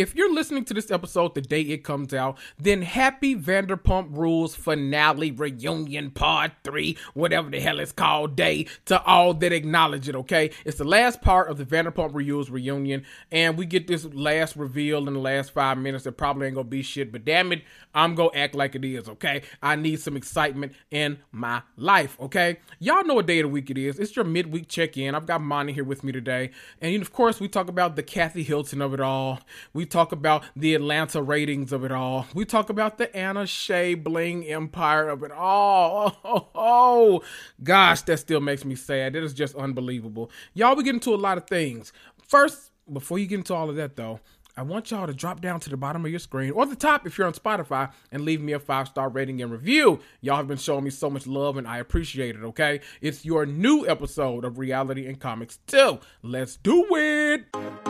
If you're listening to this episode the day it comes out, then happy Vanderpump Rules finale reunion part three, whatever the hell it's called, day to all that acknowledge it, okay? It's the last part of the Vanderpump Rules reunion, and we get this last reveal in the last five minutes It probably ain't gonna be shit, but damn it, I'm gonna act like it is, okay? I need some excitement in my life, okay? Y'all know what day of the week it is. It's your midweek check in. I've got Mani here with me today, and of course, we talk about the Kathy Hilton of it all. We talk about the Atlanta ratings of it all. We talk about the Anna Shay Bling empire of it all. Oh, oh, oh, gosh, that still makes me sad. It is just unbelievable. Y'all, we get into a lot of things. First, before you get into all of that, though, I want y'all to drop down to the bottom of your screen or the top if you're on Spotify and leave me a five star rating and review. Y'all have been showing me so much love and I appreciate it, okay? It's your new episode of Reality and Comics Too. Let's do it!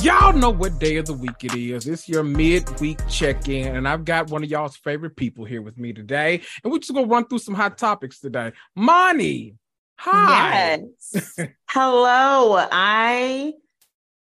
Y'all know what day of the week it is. It's your midweek check-in, and I've got one of y'all's favorite people here with me today. And we're just gonna run through some hot topics today. Mani, hi. Yes. Hello. I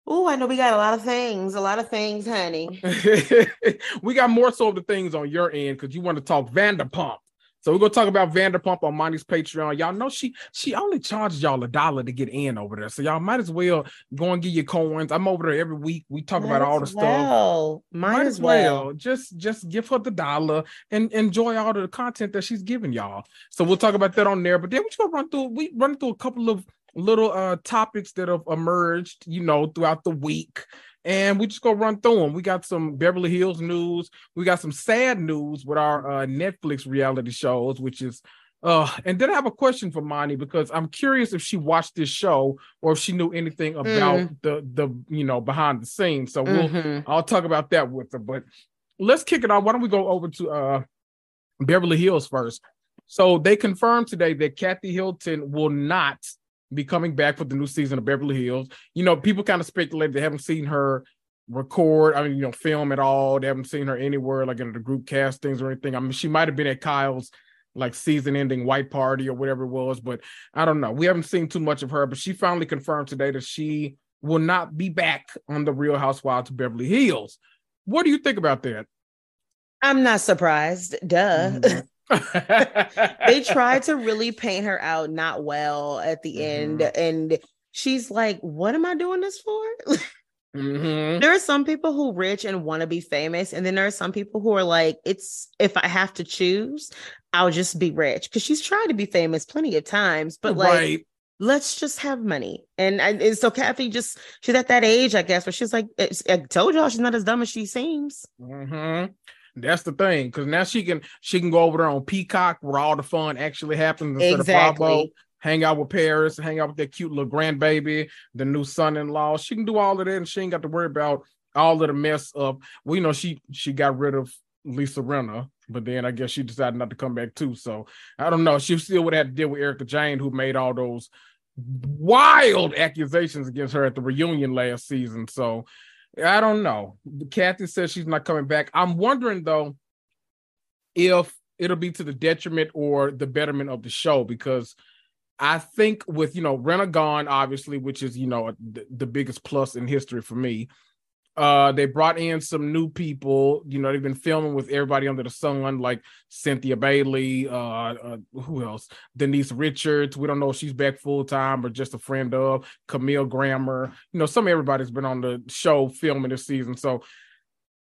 Oh, I know we got a lot of things, a lot of things, honey. we got more so of the things on your end because you want to talk Vanderpump. So we're gonna talk about Vanderpump on Mani's Patreon. Y'all know she she only charges y'all a dollar to get in over there. So y'all might as well go and get your coins. I'm over there every week. We talk Might about all the as stuff. well. Might, as well. Just just give her the dollar and enjoy all the content that she's giving y'all. So we'll talk about that on there. But then we just gonna run through we run through a couple of little uh topics that have emerged, you know, throughout the week. And we just go run through them. We got some Beverly Hills news. We got some sad news with our uh, Netflix reality shows, which is uh and then I have a question for Mani because I'm curious if she watched this show or if she knew anything about the the you know behind the scenes. So we'll Mhm. I'll talk about that with her. But let's kick it off. Why don't we go over to uh Beverly Hills first? So they confirmed today that Kathy Hilton will not be coming back for the new season of Beverly Hills. You know, people kind of speculate they haven't seen her record, I mean, you know, film at all. They haven't seen her anywhere, like in the group castings or anything. I mean, she might have been at Kyle's like season ending white party or whatever it was, but I don't know. We haven't seen too much of her, but she finally confirmed today that she will not be back on the Real Housewives of Beverly Hills. What do you think about that? I'm not surprised. Duh. Mhm. They tried to really paint her out not well at the end. Mm-hmm. And she's like, What am I doing this for? Mhm. there are some people who rich and want to be famous. And then there are some people who are like, it's if I have to choose, I'll just be rich. Because she's tried to be famous plenty of times, but like right. let's just have money. And, and so Kathy just she's at that age, I guess, where she's like, I told y'all she's not as dumb as she seems. hmm That's the thing, because now she can she can go over there on Peacock where all the fun actually happens instead of Bravo. Exactly. Hang out with Paris, hang out with that cute little grandbaby, the new son-in-law. She can do all of that, and she ain't got to worry about all of the mess of. Well, you know, she she got rid of Lisa Rinna, but then I guess she decided not to come back too. So I don't know. She still would have to deal with Erika Jayne, who made all those wild accusations against her at the reunion last season. So I don't know. Kathy says she's not coming back. I'm wondering though if it'll be to the detriment or the betterment of the show because I think with you know Rinna gone, obviously, which is you know the, the biggest plus in history for me. Uh, they brought in some new people. You know, they've been filming with everybody under the sun, like Cynthia Bailey. Uh, uh who else? Denise Richards. We don't know if she's back full time or just a friend of Camille Grammer. You know, some everybody's been on the show filming this season. So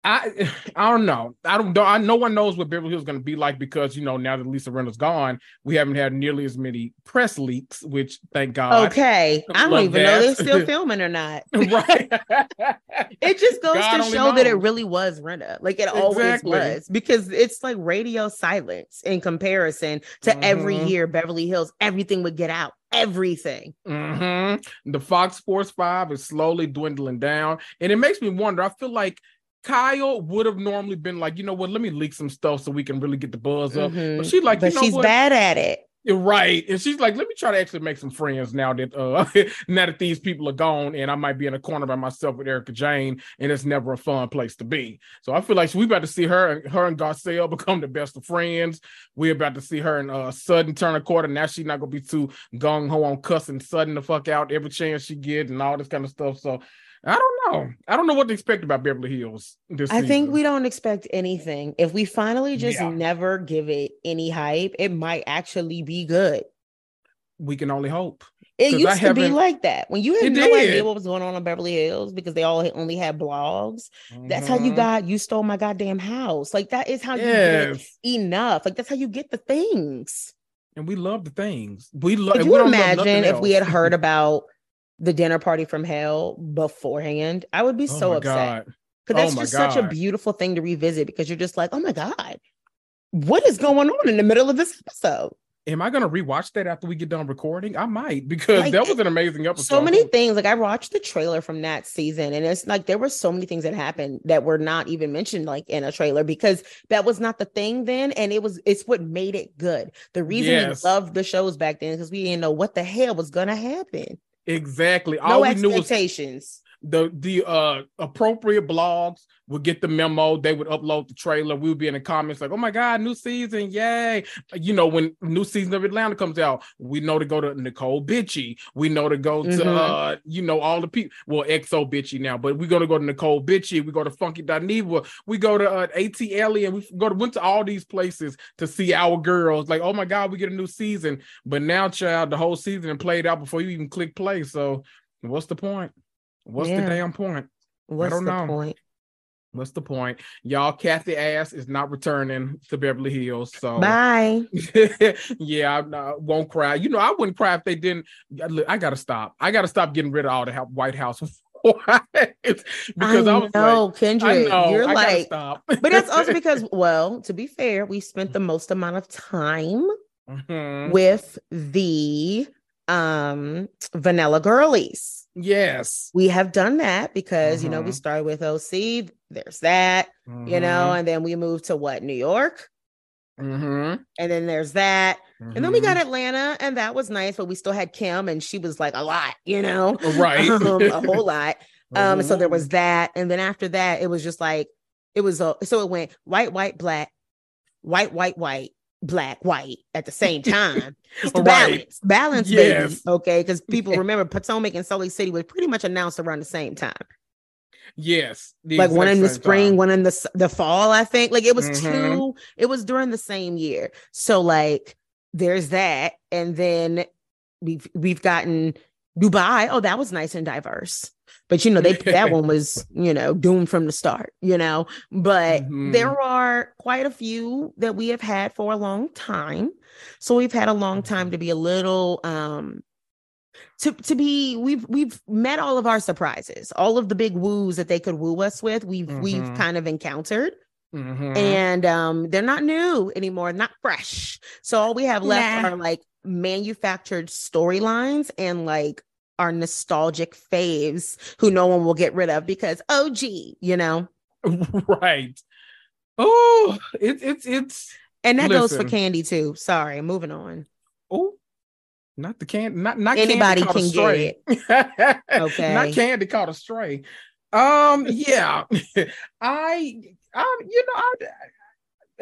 I I don't know. I don't. I no one knows what Beverly Hills is going to be like because you know now that Lisa Rinna's gone, we haven't had nearly as many press leaks. Which thank God. Okay, I don't even that. know they're still filming or not. right. it just goes God to show knows. that it really was Rinna. Like it always was because it's like radio silence in comparison to mm-hmm. every year Beverly Hills. Everything would get out everything. Mm-hmm. The Fox Sports Five is slowly dwindling down, and it makes me wonder. I feel like Kyle would have normally been like, you know what, let me leak some stuff so we can really get the buzz up. Mm-hmm. But she's like, but she's what? bad at it. Right. And she's like, let me try to actually make some friends now that uh now that these people are gone and I might be in a corner by myself with Erika Jayne, and it's never a fun place to be. So I feel like we about to see her her and Garcelle become the best of friends. We're about to see her and uh Sutton turn a quarter. Now she's not gonna be too gung ho on cussing Sutton the fuck out every chance she gets and all this kind of stuff. So I don't know. I don't know what to expect about Beverly Hills. This I season. think we don't expect anything. If we finally just yeah. never give it any hype, it might actually be good. We can only hope. It used to be like that when you had no did. idea what was going on in Beverly Hills because they all only had blogs. Mm-hmm. That's how you mm-hmm. got you stole my goddamn house. Like that is how yes. you get enough. Like that's how you get the things. And we love the things. We love. Could you imagine if we had heard about the dinner party from hell beforehand, I would be oh so upset. Because oh that's oh just God. such a beautiful thing to revisit because you're just like, oh my God, what is going on in the middle of this episode? Am I gonna rewatch that after we get done recording? I might because like, that was an amazing episode. So many things. Like I watched the trailer from that season, and it's like there were so many things that happened that were not even mentioned like in a trailer because that was not the thing then, and it was it's what made it good. The reason yes. we loved the shows back then because we didn't know what the hell was gonna happen. Exactly. All no expectations. The the uh appropriate blogs would get the memo. They would upload the trailer. We would be in the comments like, "Oh my god, new season! Yay!" You know, when new season of Atlanta comes out, we know to go to Necole Bitchie. We know to go to mm-hmm. uh, you know, all the people. Well, exo Bitchie now, but we're gonna go to Necole Bitchie. We go to Funky Dineva. We go to uh, ATL, and we go to went to all these places to see our girls. Like, oh my god, we get a new season. But now, child, the whole season played out before you even click play. So, what's the point? What's yeah. the damn point? What's I don't know. Point? What's the point? Y'all, Kathy Ass is not returning to Beverly Hills. So bye. yeah, I, won't cry. You know, I wouldn't cry if they didn't. I gotta stop. I gotta stop getting rid of all the White House because I, I was know, like, Kendrick, know, you're I like, but that's also because, well, to be fair, we spent the most amount of time mm-hmm. with the um vanilla girlies. Yes. We have done that because mm-hmm. you know we mm-hmm. started with OC, there's that, mm-hmm. you know, mm-hmm. and then we moved to what, New York? Mm-hmm. And then there's that. And then we got mm-hmm. Atlanta, and that was nice, but we still had Kim, and she was like a lot, you know, right? um, a whole lot. Um, so there was that. And then after that, it was just like it was a so it went white, white, black, white, white, white, black, white at the same time. Right. balance, balance, yes. baby. Okay, because people remember Potomac and Salt City was pretty much announced around the same time. Yes, like one in the spring, time. one in the the fall. I think like it was mm-hmm. two. It was during the same year. So like there's that, and then we've we've gotten Dubai. Oh, that was nice and diverse. But you know, they that one was, you know, doomed from the start, you know. But mm-hmm. there are quite a few that we have had for a long time. So we've had a long time to be a little um to to be we've we've met all of our surprises, all of the big woos that they could woo us with. We've mm-hmm. we've kind of encountered. Mm-hmm. And um, they're not new anymore, not fresh. So all we have left nah. are like manufactured storylines and like our nostalgic faves who no one will get rid of because oh gee, you know. right. Oh, it's it's it's and that listen. goes for candy too. Sorry, moving on. Oh, not the can not not anybody can get it. okay, not candy caught a stray. Um, yeah, I, I, you know,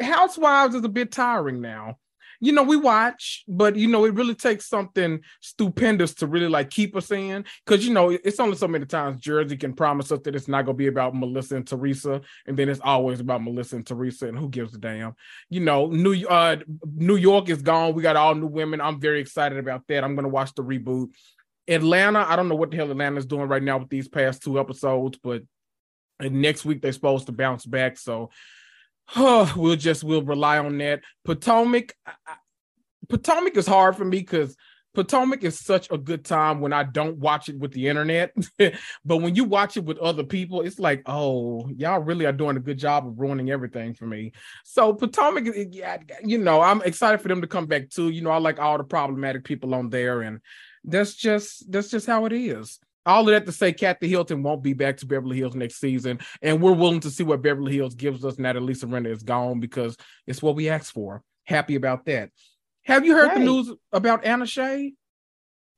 I, Housewives is a bit tiring now you know, we watch, but you know, it really takes something stupendous to really like keep us in. Cause you know, it's only so many times Jersey can promise us that it's not gonna be about Melissa and Teresa, and then it's always about Melissa and Teresa, and who gives a damn? You know, New uh New York is gone. We got all new women. I'm very excited about that. I'm gonna watch the reboot. Atlanta, I don't know what the hell Atlanta's doing right now with these past two episodes, but next week they're supposed to bounce back. So oh, we'll just we'll rely on that. Potomac, Potomac is hard for me because Potomac is such a good time when I don't watch it with the internet. but when you watch it with other people, it's like, oh, y'all really are doing a good job of ruining everything for me. So Potomac, yeah, you know, I'm excited for them to come back too. You know, I like all the problematic people on there, and that's just that's just how it is. All of that to say, Kathy Hilton won't be back to Beverly Hills next season, and we're willing to see what Beverly Hills gives us now that Lisa is gone because it's what we asked for. Happy about that. Have you heard right. the news about Anna Shay?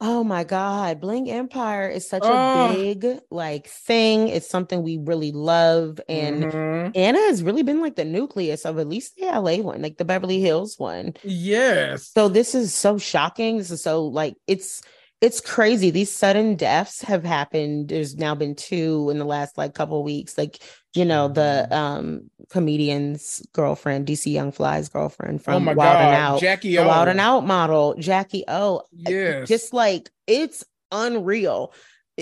Oh my God. Bling Empire is such a big like thing. It's something we really love. And mm-hmm. Anna has really been like the nucleus of at least the LA one, like the Beverly Hills one. Yes. So this is so shocking. This is so like it's it's crazy. These sudden deaths have happened. There's now been two in the last like couple weeks. Like, you know, the um comedian's girlfriend, DC Young Fly's girlfriend from oh Wild God. and Out. Jackie O. Wild and Out model, Jackie O. Yes. Just like it's unreal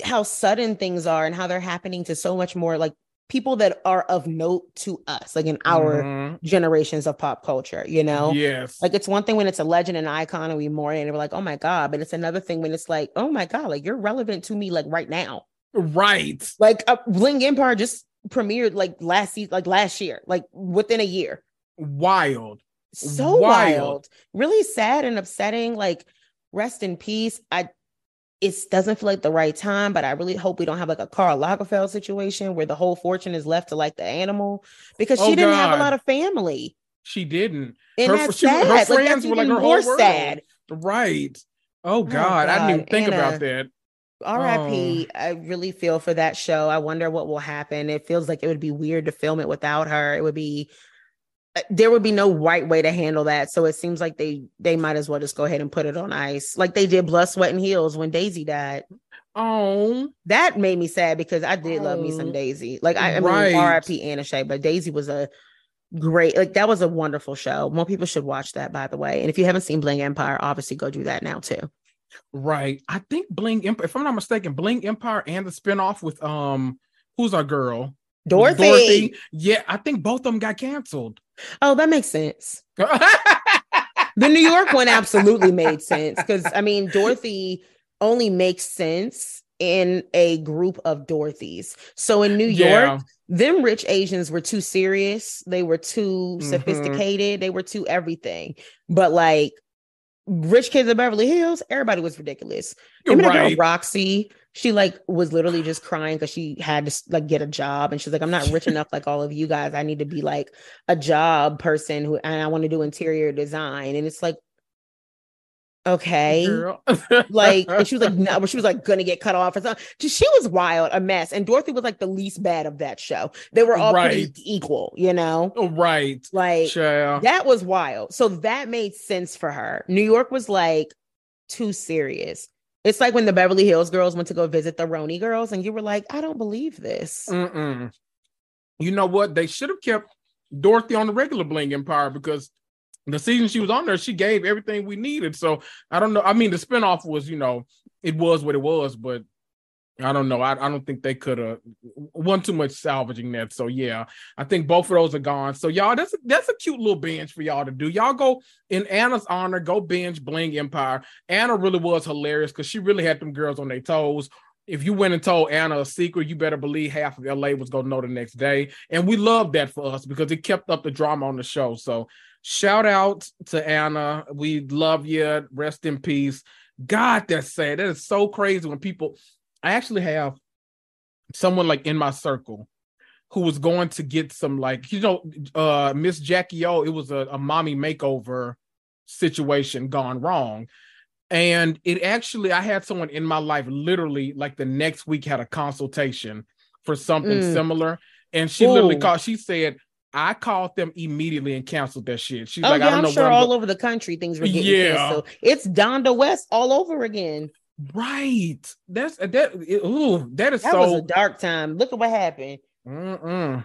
how sudden things are and how they're happening to so much more like people that are of note to us, like in our mm-hmm. generations of pop culture, you know? Yes. Like it's one thing when it's a legend and icon and we mourn and we're like, oh my God. But it's another thing when it's like, oh my God, like you're relevant to me like right now. Right. Like uh, Bling Empire just premiered like last season, like last year, like within a year. Wild. So wild. wild. Really sad and upsetting. Like, rest in peace. I it doesn't feel like the right time, but I really hope we don't have like a Karl Lagerfeld situation where the whole fortune is left to like the animal because she oh, didn't God. have a lot of family. She didn't. And her, that's she, sad. her friends like, were like her whole sad. Right. Oh God. oh God. I didn't even think Anna, about that. RIP. Oh. I really feel for that show. I wonder what will happen. It feels like it would be weird to film it without her. It would be uh, there would be no right way to handle that. So it seems like they they might as well just go ahead and put it on ice, like they did Blood, Sweat, and Heels when Daisy died. Oh, that made me sad because I did oh. love me some oh. Daisy. Like I, I right. mean, R.I.P. Anna Shay, but Daisy was a great, like that was a wonderful show. More people should watch that, by the way. And if you haven't seen Bling Empire, obviously go do that now too. Right. I think Bling Empire, if I'm not mistaken, Bling Empire and the spinoff with um, who's our girl? Dorothy. Dorothy. Yeah, I think both of them got canceled. Oh, that makes sense. the New York one absolutely made sense because I mean, Dorothy only makes sense in a group of Dorothy's. So in New York, yeah. them rich Asians were too serious, they were too mm-hmm. sophisticated, they were too everything. But like Rich Kids in Beverly Hills, everybody was ridiculous. Remember right. girl Roxy? She like was literally just crying because she had to like get a job, and she's like, "I'm not rich enough like all of you guys. I need to be like a job person who, and I want to do interior design." And it's like, okay. Like she was like no she was like gonna get cut off or something. She was wild a mess and dorothy was like the least bad of that show. They were all right. pretty equal you know? Oh, right. Like yeah. that was wild. So that made sense for her. New york was like too serious. It's like when the beverly hills girls went to go visit the RHONY girls and you were like i don't believe this. Mm-mm. you know what? They should have kept dorothy on the regular bling empire because the season she was on there, she gave everything we needed. So I don't know. I mean, the spinoff was, you know, it was what it was, but I don't know. I, I don't think they could have won too much salvaging that. So yeah, I think both of those are gone. So y'all, that's a, that's a cute little binge for y'all to do. Y'all go in Anna's honor, go binge Bling Empire. Anna really was hilarious because she really had them girls on their toes. If you went and told Anna a secret, you better believe half of LA was gonna know the next day. And we love that for us because it kept up the drama on the show. So Shout out to Anna. We love you. Rest in peace. God, that's sad. That is so crazy when people. I actually have someone like in my circle who was going to get some like you know uh Miss Jackie O. It was a, a mommy makeover situation gone wrong. And it actually, I had someone in my life literally like the next week had a consultation for something mm. similar. And she Ooh. literally called, she said, I called them immediately and canceled that shit. She's oh, like, yeah, I don't I'm know sure all over the country things were getting yeah. canceled. It's Donda West all over again. Right. That's that. Ooh, that is that so. was a dark time. Look at what happened. Mm-mm.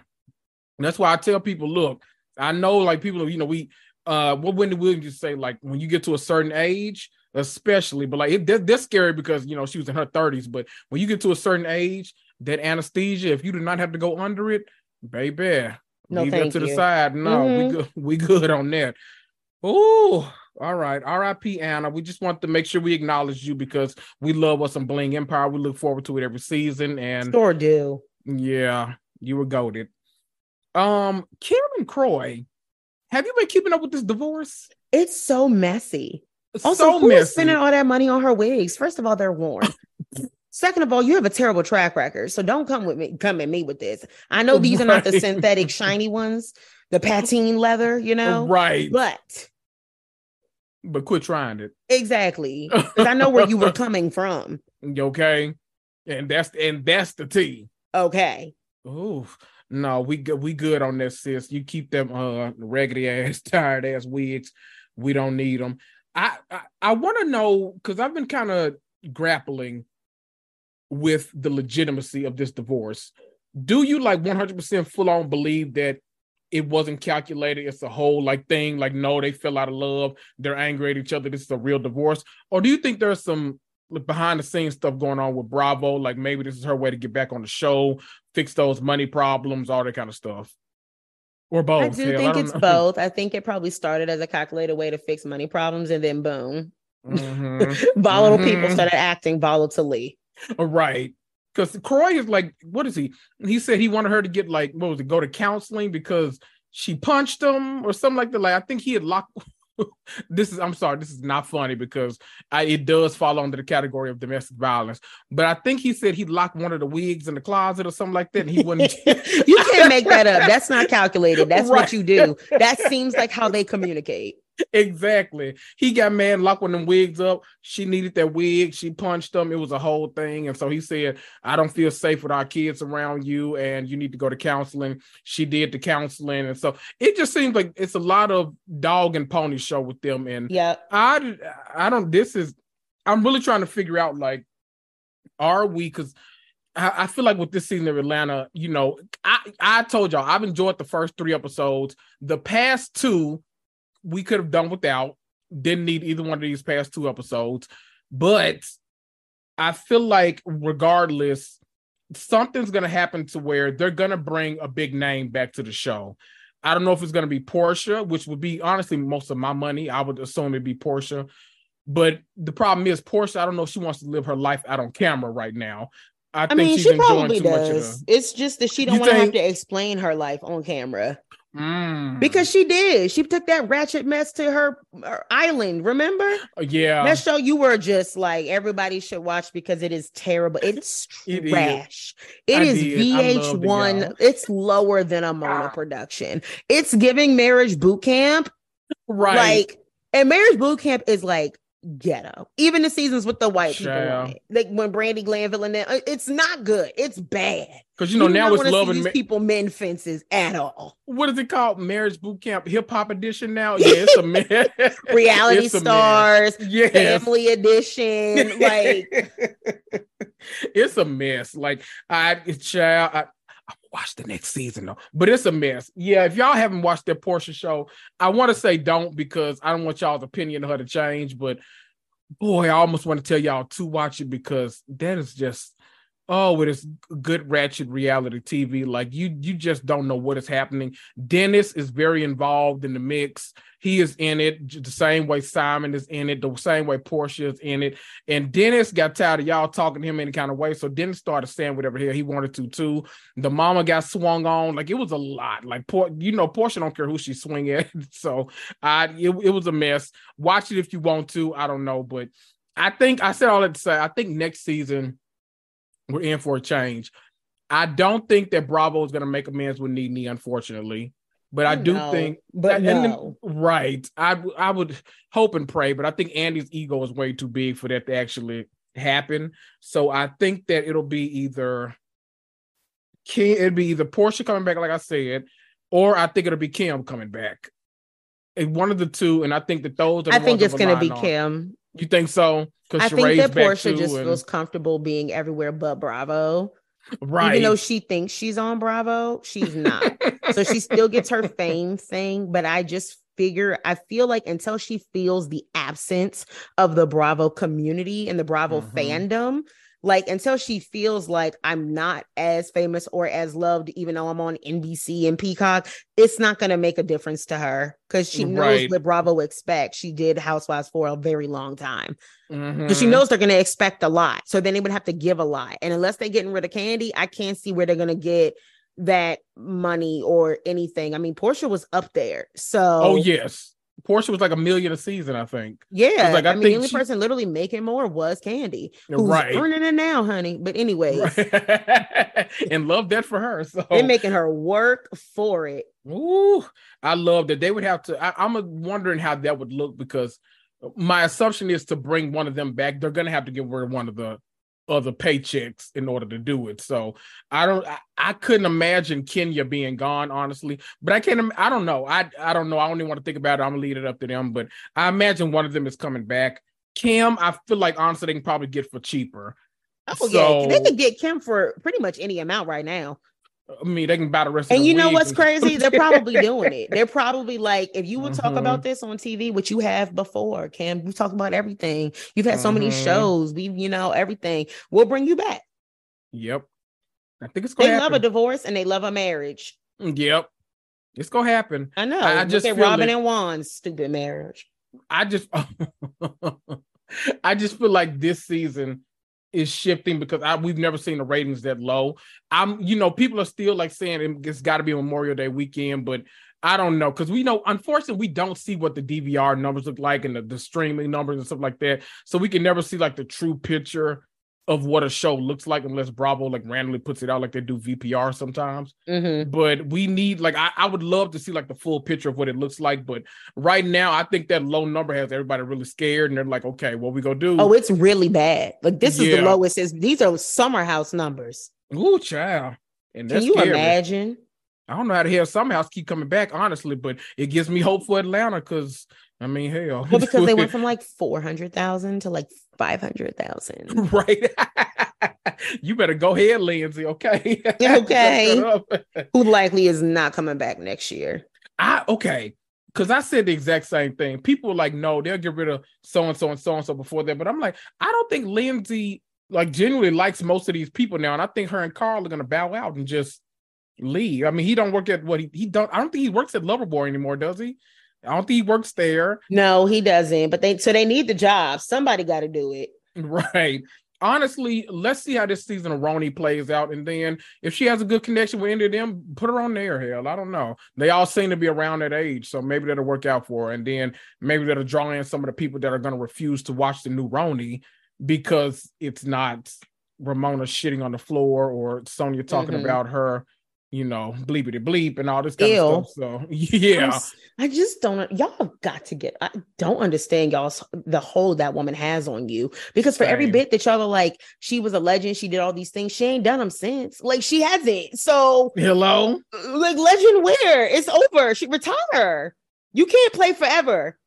That's why I tell people, look, I know like people, you know, we uh what Wendy Williams just say, like when you get to a certain age, especially, but like it, that, that's scary because you know she was in her 30s, but when you get to a certain age, that anesthesia, if you do not have to go under it, baby, No, leave that to the side. No, Mhm. we good. We good on that. Oh, all right. R.I.P. Anna. We just want to make sure we acknowledge you because we love us some Bling Empire. We look forward to it every season, and Sure do. yeah, you were goaded. Um, Karen Kroy, have you been keeping up with this divorce? It's so messy. Also, so who is messy. spending all that money on her wigs? First of all, they're worn. Second of all, you have a terrible track record, so don't come with me. Come at me with this. I know these are not the synthetic shiny ones, the patine leather, you know. right, But but quit trying it. exactly, because I know where you were coming from. Okay, and that's and that's the T. Okay, Oh no, we good. We good on this, sis. You keep them uh raggedy ass, tired ass wigs. We don't need them. I I, I want to know because I've been kind of grappling with the legitimacy of this divorce. Do you like one hundred percent full on believe that it wasn't calculated? It's a whole like thing. Like no, they fell out of love. They're angry at each other. This is a real divorce. Or do you think there's some behind the scenes stuff going on with Bravo? Like maybe this is her way to get back on the show fix those money problems, all that kind of stuff. Or both. I do hell, think don't it's know. both. I think it probably started as a calculated way to fix money problems, and then boom, Mhm. volatile people Mhm. started acting volatilely. Right. Because Kroy is like, what is he? He said he wanted her to get like, what was it, go to counseling because she punched him or something like that. Like, I think he had locked. this is, I'm sorry, this is not funny because I, it does fall under the category of domestic violence. But I think he said he locked one of the wigs in the closet or something like that, and he wouldn't. you can't make that up. That's not calculated. That's Right. what you do. That seems like how they communicate. exactly. He got mad, locking them wigs up. She needed that wig. She punched him. It was a whole thing. And so he said, I don't feel safe with our kids around you, and you need to go to counseling. She did the counseling. And so it just seems like it's a lot of dog and pony show with them. And Yeah. I I don't this is I'm really trying to figure out like are we because I, I feel like with this season of Atlanta, you know, I, I told y'all I've enjoyed the first three episodes. The past two we could have done without. Didn't need either one of these past two episodes. But I feel like regardless, something's gonna happen to where they're gonna bring a big name back to the show. I don't know if it's gonna be Porsha, which would be honestly most of my money. I would assume it'd be Porsha. But the problem is Porsha, I don't know if she wants to live her life out on camera right now. I, I think mean, she's she probably too much of does. the It's just that she don't want to have to explain her life on camera Mm. because she did. She took that ratchet mess to her, her island. Remember yeah, that show? You were just like everybody should watch because it is terrible. It's It is. trash. It is did. I loved it, VH1. y'all. It's lower than a Mona Ah. production. It's giving marriage boot camp. right. Like, and marriage boot camp is like ghetto. Even the seasons with the white people Child. on it. Like when Brandi Glanville and uh, it's not good. It's bad. Because you know do now it's loving. these Ma- people men fences at all. what is it called? Marriage boot camp, hip hop edition. Now, yeah, it's a mess. Reality It's stars, Yes. family edition. Like, it's a mess. Like I, child. I watch the next season though, but it's a mess. Yeah, if y'all haven't watched that Porsha show, I want to say don't because I don't want y'all's opinion of her to change. But boy, I almost want to tell y'all to watch it because that is just oh, it is good ratchet reality TV. Like you, you just don't know what is happening. Dennis is very involved in the mix. He is in it the same way Simon is in it, the same way Porsha is in it. And Dennis got tired of y'all talking to him any kind of way. So Dennis started saying whatever hell he wanted to too. The mama got swung on. Like it was a lot. Like Por- you know, Porsha don't care who she swing at. So I it, it was a mess. Watch it if you want to. I don't know. But I think I said all that to say I think next season we're in for a change. I don't think that Bravo is going to make amends with Nene, unfortunately. But I oh, do no, think but no. right. I I would hope and pray, but I think Andy's ego is way too big for that to actually happen. So I think that it'll be either Kim, it'll be either Porsha coming back, like I said, or I think it'll be Kim coming back. And one of the two, and I think that those are the I think it's going to be on. Kim. You think so? I think that Porsha just feels comfortable being everywhere but Bravo. right. Even though she thinks she's on Bravo, she's not. so she still gets her fame thing. But I just figure, I feel like until she feels the absence of the Bravo community and the Bravo Mhm. fandom, like until she feels like I'm not as famous or as loved, even though I'm on NBC and Peacock, it's not going to make a difference to her because she knows right. what Bravo expects. She did Housewives for a very long time. Mm-hmm. So she knows they're going to expect a lot. So then they would have to give a lot. And unless they're getting rid of candy, I can't see where they're going to get that money or anything. I mean, Porsha was up there. So, oh, yes. Porsha was like a million a season, I think. Yeah, like, I, I mean, the only she... person literally making more was Candy, who's right. earning it now, honey. But anyways, right. and love that for her. So they're making her work for it. Ooh, I love that they would have to. I, I'm wondering how that would look because my assumption is to bring one of them back. They're gonna have to get rid of one of the other paychecks in order to do it. So I don't I, I, couldn't imagine Kenya being gone, honestly. But I can't I don't know. I I don't know. I don't want to think about it. I'm gonna leave it up to them. But I imagine one of them is coming back. Kim, I feel like honestly they can probably get for cheaper. Oh so, yeah, they could get Kim for pretty much any amount right now. I mean, they can buy the rest. Of the. And you know what's crazy? They're probably doing it. They're probably like, if you would mm-hmm. talk about this on TV, which you have before, Cam, we talk about everything. You've had mm-hmm. so many mm-hmm. shows. We've, you know, everything. We'll bring you back. Yep. I think it's going They happen. love a divorce and they love a marriage. Yep. It's gonna happen. I know. I, I just Robin and Juan's stupid marriage. I just, I just feel like this season is shifting because I, we've never seen the ratings that low. I'm, you know, people are still like saying it's got to be Memorial Day weekend, but I don't know because we know, unfortunately, we don't see what the DVR numbers look like and the, the streaming numbers and stuff like that. So we can never see like the true picture of what a show looks like unless Bravo like randomly puts it out like they do VPR sometimes. Mm-hmm. But we need like I, I would love to see like the full picture of what it looks like. But right now, I think that low number has everybody really scared, and they're like, okay, what we gonna do? Oh, it's really bad. Like this yeah. is the lowest. Is these are summer house numbers. Ooh, child. And can you scary. imagine? I don't know how to hear some house keep coming back, honestly, but it gives me hope for Atlanta because I mean, hell. Well, because they went from like four hundred thousand to like five hundred thousand. Right. you better go ahead, Lindsay. Okay. okay. Who likely is not coming back next year? I okay. Cause I said the exact same thing. People like, no, they'll get rid of so and so and so and so before that. But I'm like, I don't think Lindsay like genuinely likes most of these people now. And I think her and Carl are gonna bow out and just leave. I mean, he don't work at what he he don't I don't think he works at Loverboy anymore, does he? I don't think he works there. No, he doesn't. But they so they need the job. Somebody got to do it. Right. Honestly, let's see how this season of RHONY plays out. And then if she has a good connection with any of them, put her on there. Hell, I don't know. They all seem to be around that age. So maybe that'll work out for her. And then maybe that'll draw in some of the people that are going to refuse to watch the new RHONY because it's not Ramona shitting on the floor or Sonja talking mm-hmm. about her you know, bleepity bleep and all this kind Ew. of stuff. So yeah. I just don't y'all got to get I don't understand y'all's the hold that woman has on you. Because for Same. every bit that y'all are like, she was a legend, she did all these things, she ain't done them since. Like she hasn't. So hello. Like legend where? It's over. She retire. You can't play forever.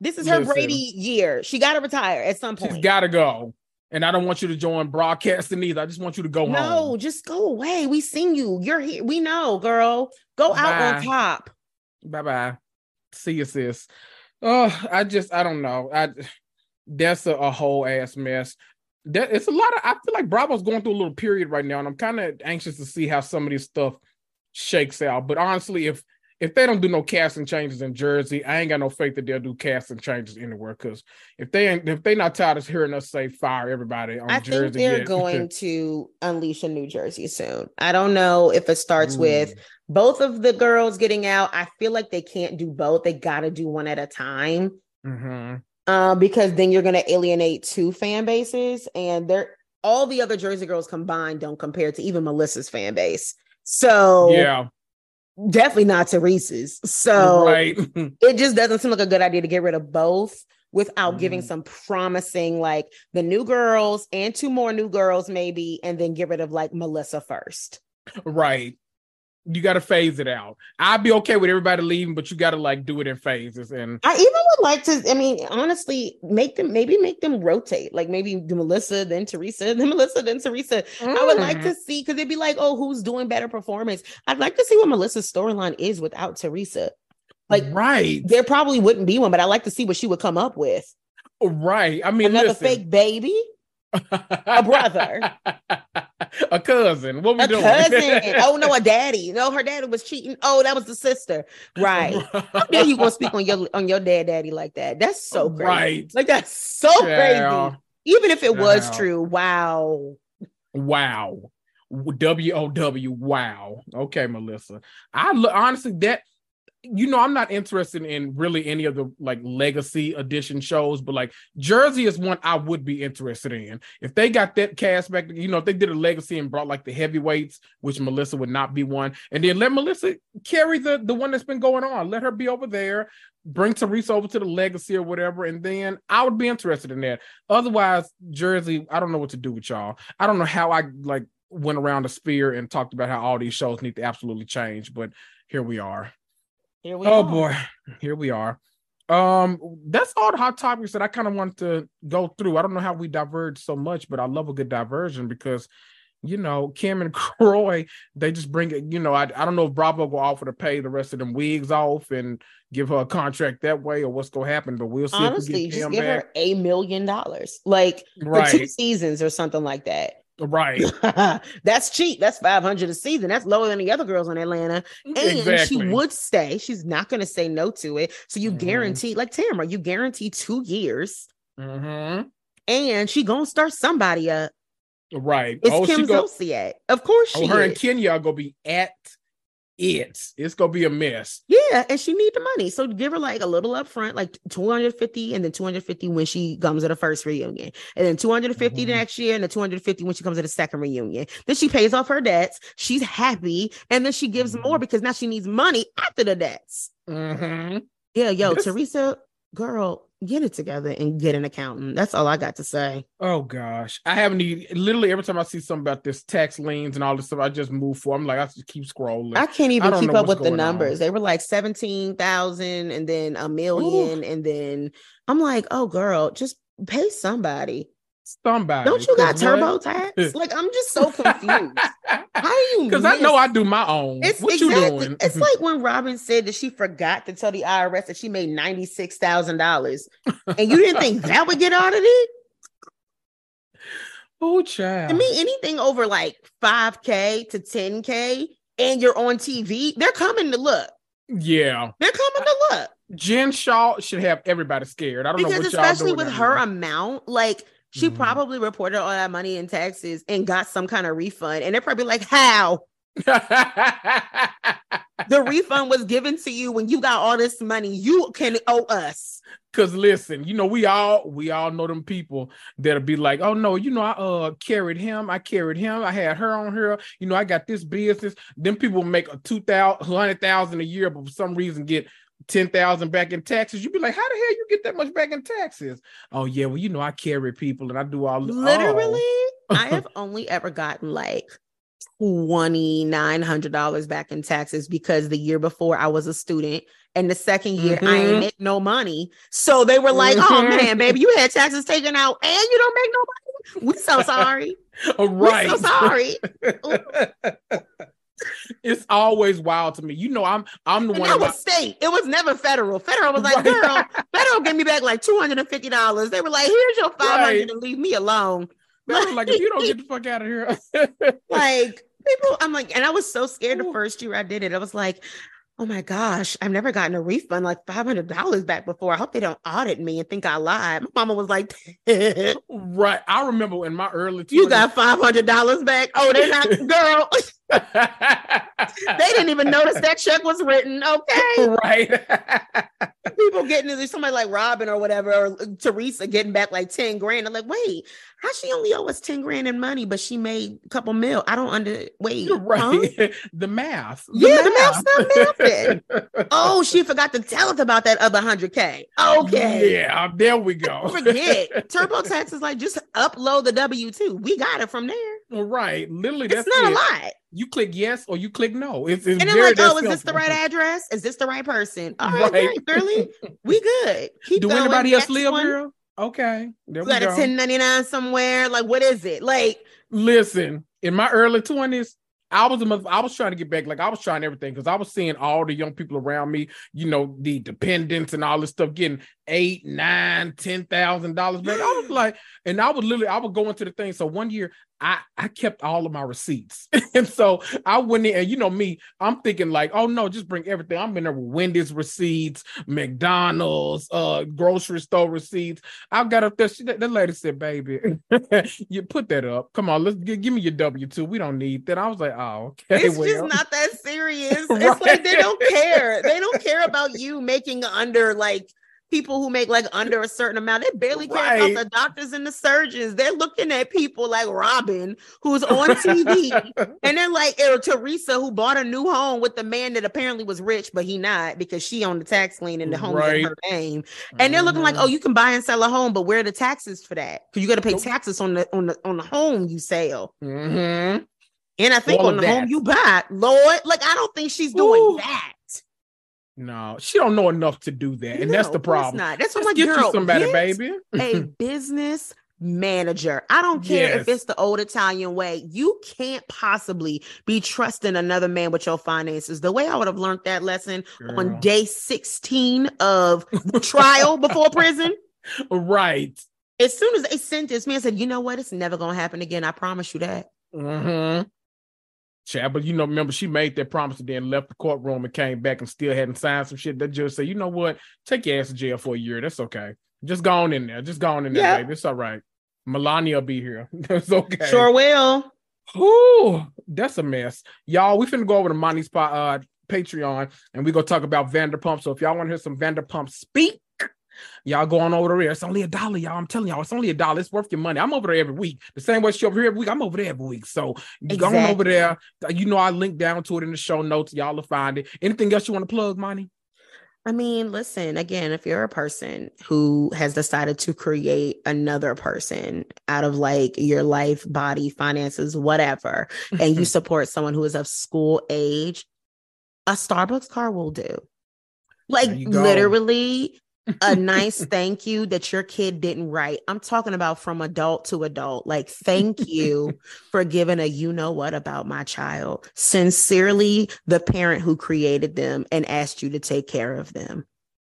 This is her Listen, Brady year. She gotta retire at some point. She's gotta go. And I don't want you to join broadcasting either. I just want you to go no, home. No, just go away. We seen you. You're here. We know, girl. Go Bye. out on top. Bye bye. See you, sis. Oh, I just I don't know. I that's a, a whole ass mess. That it's a lot of. I feel like Bravo's going through a little period right now, and I'm kind of anxious to see how some of this stuff shakes out. But honestly, if if they don't do no casting changes in Jersey, I ain't got no faith that they'll do casting changes anywhere. Because if they ain't, if they not tired of hearing us say fire everybody on I Jersey, think they're yet. going to unleash a New Jersey soon. I don't know if it starts with both of the girls getting out. I feel like they can't do both. They got to do one at a time. Mm-hmm. Uh, because then you're going to alienate two fan bases, and they're all the other Jersey girls combined don't compare to even Melissa's fan base. So yeah definitely not Teresa's. So right. it just doesn't seem like a good idea to get rid of both without mm. giving some promising like the new girls and two more new girls maybe and then get rid of like Melissa first. Right you got to phase it out. I'd be okay with everybody leaving, but you got to like do it in phases. And I even would like to. I mean, honestly, make them maybe make them rotate. Like maybe Melissa, then Teresa, then Melissa, then Teresa. Mm. I would like to mm. see because they'd be like, oh, who's doing better performance? I'd like to see what Melissa's storyline is without Teresa. Like, right? There probably wouldn't be one, but I like to see what she would come up with. Right. I mean, another listen, fake baby. a brother, a cousin. What we a doing? cousin. oh no, a daddy. No, her daddy was cheating. Oh, that was the sister. Right. How dare you gonna speak on your on your dad, daddy like that? That's so crazy. Right. Like that's so yeah. crazy. Even if it was true. Wow. Wow. W O W. Wow. Okay, Melissa. I look honestly that you know, I'm not interested in really any of the like legacy edition shows, but like Jersey is one I would be interested in. If they got that cast back, you know, if they did a legacy and brought like the heavyweights, which Melissa would not be one, and then let Melissa carry the the one that's been going on. Let her be over there, bring Teresa over to the legacy or whatever, and then I would be interested in that. Otherwise, Jersey, I don't know what to do with y'all. I don't know how I like went around the sphere and talked about how all these shows need to absolutely change, but here we are. Here we oh are. boy, here we are. Um, that's all the hot topics that I kind of want to go through. I don't know how we diverge so much, but I love a good diversion because you know, Kim and Kroy they just bring it, you know, I, I don't know if Bravo will offer to pay the rest of them wigs off and give her a contract that way or what's gonna happen, but we'll see. Honestly, just give back. her a million dollars, like right. for two seasons or something like that. Right. That's cheap. That's 500 a season. That's lower than the other girls in Atlanta. And exactly. she would stay. She's not going to say no to it. So you mm-hmm. guarantee, like Tamara, you guarantee two years. Mm-hmm. And she going to start somebody up. Right. It's oh, Kim go- Zolciak. Of course oh, she oh, her is. and Kenya are going to be at it. It's gonna be a mess. Yeah, and she need the money, so give her like a little upfront, like two hundred fifty, and then two hundred fifty when she comes to the first reunion, and then two hundred fifty mm-hmm. the next year, and the two hundred fifty when she comes to the second reunion. Then she pays off her debts. She's happy, and then she gives mm-hmm. more because now she needs money after the debts. Mm-hmm. Yeah, yo, Teresa, girl, get it together and get an accountant. That's all I got to say. Oh gosh, I haven't even literally every time I see something about this tax liens and all this stuff, I just move forward. I'm like, I just keep scrolling. I can't even I keep up with the numbers. On. They were like seventeen thousand, and then a million, Ooh. and then I'm like, oh girl, just pay somebody somebody. Don't you got TurboTax? like I'm just so confused. How do you? Because I know I do my own. It's what exactly, you doing? It's like when Robin said that she forgot to tell the IRS that she made ninety six thousand dollars, and you didn't think that would get audited. Oh, child. I mean, anything over like five k to ten k, and you're on TV, they're coming to look. Yeah, they're coming to look. Jen Shah should have everybody scared. I don't because know because especially with her amount, like she mm-hmm. probably reported all that money in taxes and got some kind of refund. And they're probably like, How? the refund was given to you when you got all this money. You can owe us. Cause listen, you know, we all we all know them people that'll be like, oh no, you know, I uh carried him, I carried him, I had her on her, you know, I got this business. Then people make a two thousand hundred thousand a year, but for some reason get ten thousand back in taxes, you'd be like, "How the hell you get that much back in taxes?" Oh yeah, well you know I carry people and I do all. Literally, oh. I have only ever gotten like twenty nine hundred dollars back in taxes because the year before I was a student, and the second year mm-hmm. I ain't make no money. So they were like, "Oh mm-hmm. man, baby, you had taxes taken out and you don't make no money. We so sorry. right, we so sorry." it's always wild to me. You know, I'm I'm the and one that was state. It was never federal. Federal was like, right. girl, federal gave me back like two hundred and fifty dollars. They were like, here's your five hundred right. and leave me alone. Like, like if you don't get the fuck out of here, like people, I'm like, and I was so scared the first year I did it. I was like, oh my gosh, I've never gotten a refund like $500 back before. I hope they don't audit me and think I lied. My mama was like, right. I remember in my early 20s, you got $500 back. Oh, they're not, girl. They didn't even notice that check was written. Okay. Right. People getting this, somebody like Robin or whatever, or Teresa getting back like 10 grand. I'm like, wait, how she only owe us 10 grand in money, but she made a couple mil? I don't under wait. Right. Huh? The math. The yeah, math. the math's not mathing. oh, she forgot to tell us about that other 100K. Okay. Yeah, there we go. Forget. TurboTax is like, just upload the W 2. We got it from there. Right. Literally, it's that's not it. a lot you click yes or you click no. It's, it's and then like, oh, is this the right address? Is this the right person? All right, right. girly, we good. Keep Do going. anybody else live here? Okay, there we got go. a ten ninety nine somewhere. Like, what is it? Like, listen, in my early twenties, I was a, I was trying to get back, like I was trying everything because I was seeing all the young people around me, you know, the dependents and all this stuff getting eight, nine, ten thousand dollars back. I was like, and I would literally, I would go into the thing. So one year, I I kept all of my receipts, and so I went in, and you know me, I'm thinking like, oh no, just bring everything. I'm in there with Wendy's receipts, McDonald's, uh, grocery store receipts. I got up there. She, that lady said, "Baby, you put that up. Come on, let's give, give me your W two. We don't need that." I was like, "Oh, okay." It's well. just not that serious. right. It's like they don't care. They don't care about you making under like people who make like under a certain amount. They barely care right. about the doctors and the surgeons. They're looking at people like Robin, who's on TV, and they're like, or Teresa, who bought a new home with the man that apparently was rich, but he not because she owned the tax lien and the home right. in her name. And they're looking like, mm-hmm. oh, you can buy and sell a home, but where are the taxes for that? Because you got to pay taxes on the on the on the home you sell. Mm-hmm. And I think All on the that. home you buy, Lord, like I don't think she's doing Ooh. that. No, she don't know enough to do that, and no, that's the problem. Not. That's what I'm like, get girl, you somebody, baby. a business manager. I don't care yes. if it's the old Italian way. You can't possibly be trusting another man with your finances. The way I would have learned that lesson Girl. on day 16 of trial before prison. Right. As soon as they sent this man said, you know what? It's never gonna happen again. I promise you that. Mm-hmm. Chad, but you know, remember she made that promise and then left the courtroom and came back and still hadn't signed some shit. That judge said, you know what? Take your ass to jail for a year. That's okay. Just go on in there. Just go on in there, yeah. baby. It's all right. Melania will be here. That's okay. Sure will. Ooh, that's a mess. Y'all, we finna go over to Mani's uh, Patreon and we gonna talk about Vanderpump. So if y'all want to hear some Vanderpump speak, Y'all go on over there. It's only a dollar, y'all. I'm telling y'all, it's only a dollar. It's worth your money. I'm over there every week. The same way she over here every week. I'm over there every week. So exactly. go on over there. You know, I link down to it in the show notes. Y'all will find it. Anything else you want to plug, Mani? I mean, listen, again, if you're a person who has decided to create another person out of like your life, body, finances, whatever, and you support someone who is of school age, a Starbucks car will do. Like literally, a nice thank you that your kid didn't write. I'm talking about from adult to adult. Like, thank you for giving a you know what about my child. Sincerely, the parent who created them and asked you to take care of them.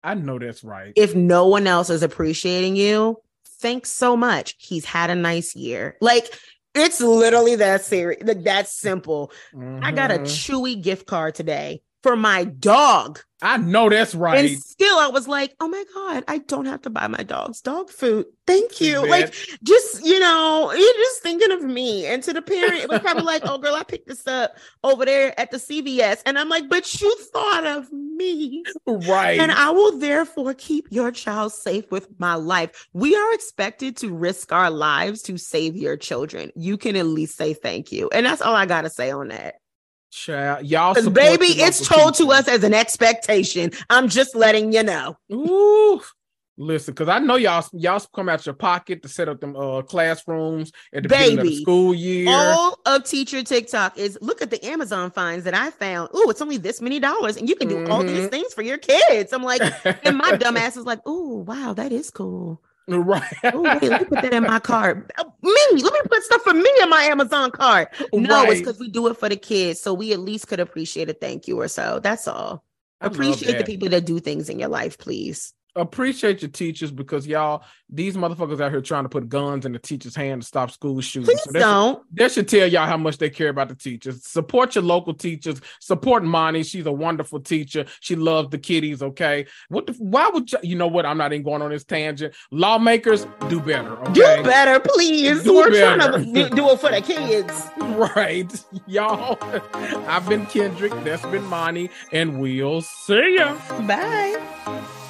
I know that's right. If no one else is appreciating you, thanks so much. He's had a nice year. Like, it's literally that serious, like that simple. Mm-hmm. I got a mm-hmm. Chewy gift card today for my dog. I know that's right. And still, I was like, oh my God, I don't have to buy my dog's dog food. Thank you. Like, just, you know, you're just thinking of me. And to the parent, it was probably like, oh, girl, I picked this up over there at the CVS. And I'm like, but you thought of me. Right. And I will therefore keep your child safe with my life. We are expected to risk our lives to save your children. You can at least say thank you. And that's all I got to say on that. Child, y'all, baby, it's told to us as an expectation. I'm just letting you know. Ooh, listen, because I know y'all y'all come out your pocket to set up them uh classrooms at the baby, beginning of the school year. All of teacher TikTok is look at the Amazon finds that I found. Oh, it's only this many dollars, and you can do mm-hmm. all these mm-hmm. things for your kids. I'm like, and my dumbass is like, oh wow, that is cool. Right. oh, wait, let me put that in my cart. Uh, me, let me put stuff for me in my Amazon cart. No, right. it's because we do it for the kids. So we at least could appreciate a thank you or so. That's all. I appreciate the people that do things in your life, please appreciate your teachers because y'all these motherfuckers out here trying to put guns in the teachers' hand to stop school shootings. Please so don't. Should, they should tell y'all how much they care about the teachers. Support your local teachers. Support Mani. She's a wonderful teacher. She loves the kiddies. Okay. What? The, why would you? You know what? I'm not even going on this tangent. Lawmakers do better. Okay? Do better, please. Do We're better. trying to do it for the kids. Right, y'all. I've been Kendrick. That's been Mani, and we'll see ya. Bye.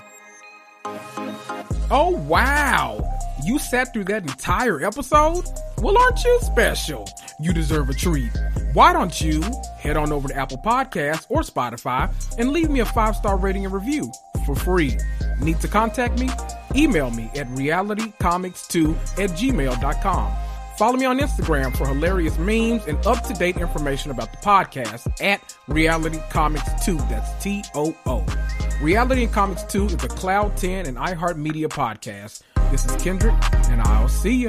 Oh, wow. You sat through that entire episode? Well, aren't you special? You deserve a treat. Why don't you head on over to Apple Podcasts or Spotify and leave me a five star rating and review for free? Need to contact me? Email me at realitycomicstoo at gmail.com. Follow me on Instagram for hilarious memes and up to date information about the podcast at Reality Comics Too. That's T O O. Reality and Comics Too is a Cloud 10 and iHeartMedia podcast. This is Kendrick, and I'll see you.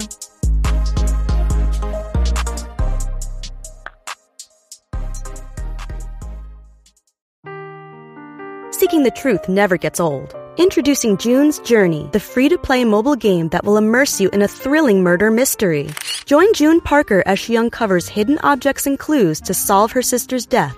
Seeking the truth never gets old. Introducing June's Journey, the free to play mobile game that will immerse you in a thrilling murder mystery. Join June Parker as she uncovers hidden objects and clues to solve her sister's death